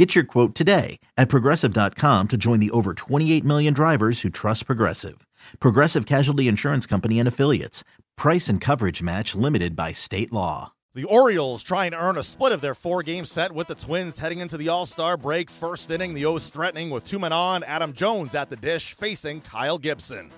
Get your quote today at progressive.com to join the over 28 million drivers who trust Progressive. Progressive Casualty Insurance Company and Affiliates. Price and coverage match limited by state law. The Orioles try and earn a split of their four game set with the Twins heading into the All Star break. First inning, the O's threatening with two men on. Adam Jones at the dish facing Kyle Gibson.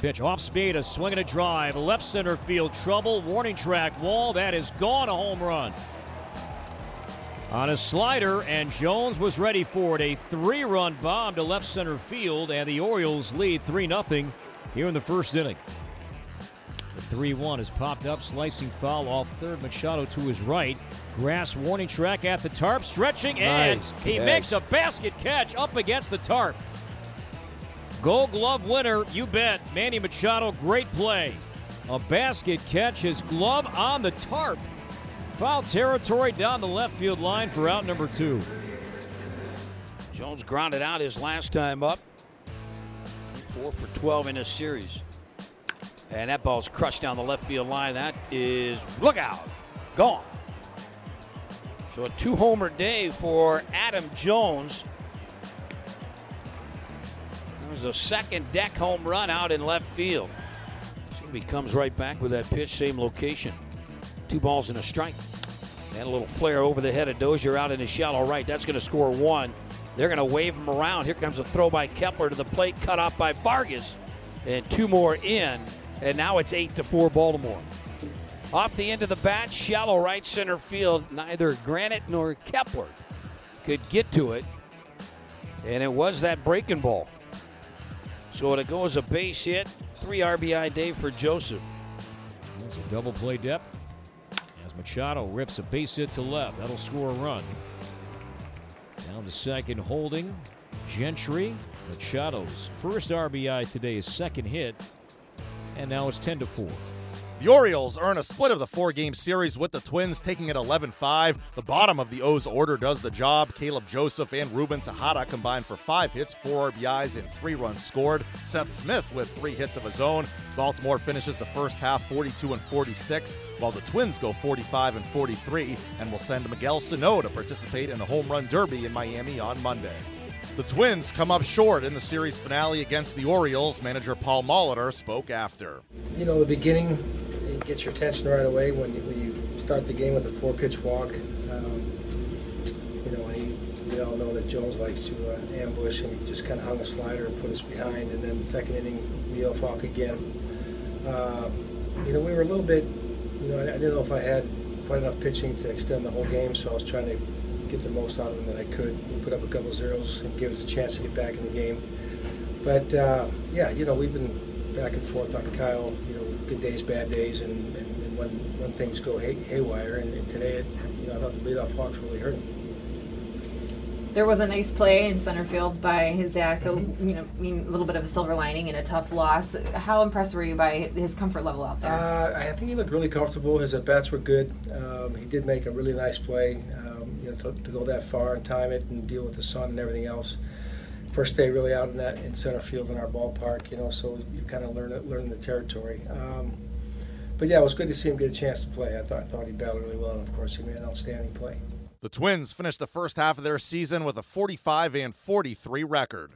Pitch off speed, a swing and a drive. Left center field trouble. Warning track wall. That is gone. A home run. On a slider, and Jones was ready for it. A three run bomb to left center field, and the Orioles lead 3 0 here in the first inning. The 3 1 is popped up, slicing foul off third. Machado to his right. Grass warning track at the tarp, stretching, and he makes a basket catch up against the tarp. Gold glove winner, you bet. Manny Machado, great play. A basket catch, his glove on the tarp. Foul territory down the left field line for out number two. Jones grounded out his last time up. Four for 12 in this series. And that ball's crushed down the left field line. That is, look out, gone. So a two homer day for Adam Jones. That was a second deck home run out in left field. He comes right back with that pitch, same location. Two balls and a strike. And a little flare over the head of Dozier out in the shallow right. That's going to score one. They're going to wave him around. Here comes a throw by Kepler to the plate, cut off by Vargas. And two more in. And now it's 8 to 4 Baltimore. Off the end of the bat, shallow right center field. Neither Granite nor Kepler could get to it. And it was that breaking ball. So it goes a base hit. Three RBI day for Joseph. That's a double play depth. Machado rips a base hit to left, that'll score a run. Down to second, holding Gentry. Machado's first RBI today, his second hit, and now it's 10 to 4. The Orioles earn a split of the four game series with the Twins taking it 11 5. The bottom of the O's order does the job. Caleb Joseph and Ruben Tejada combined for five hits, four RBIs, and three runs scored. Seth Smith with three hits of his own. Baltimore finishes the first half 42 and 46, while the Twins go 45 and 43 and will send Miguel Sano to participate in the home run derby in Miami on Monday. The Twins come up short in the series finale against the Orioles. Manager Paul Molitor spoke after. You know, the beginning gets your attention right away when you, when you start the game with a four-pitch walk. Um, you know, and he, we all know that Jones likes to uh, ambush, and he just kind of hung a slider and put us behind. And then the second inning, we off walk again. Uh, you know, we were a little bit. You know, I, I didn't know if I had quite enough pitching to extend the whole game, so I was trying to get the most out of them that I could. We put up a couple zeros and give us a chance to get back in the game. But uh, yeah, you know, we've been back and forth on Kyle. You know, good days, bad days, and, and, and when when things go hay, haywire. And, and today, it, you know, I thought the leadoff walks really hurt him. There was a nice play in center field by Zack. Mm-hmm. You know, I mean, a little bit of a silver lining in a tough loss. How impressed were you by his comfort level out there? Uh, I think he looked really comfortable. His at bats were good. Um, he did make a really nice play. Um, you know, to, to go that far and time it and deal with the sun and everything else. First day really out in that in center field in our ballpark. You know, so you kind of learn it, learn the territory. Um, but yeah, it was good to see him get a chance to play. I thought I thought he battled really well, and of course he made an outstanding play. The Twins finished the first half of their season with a 45 and 43 record.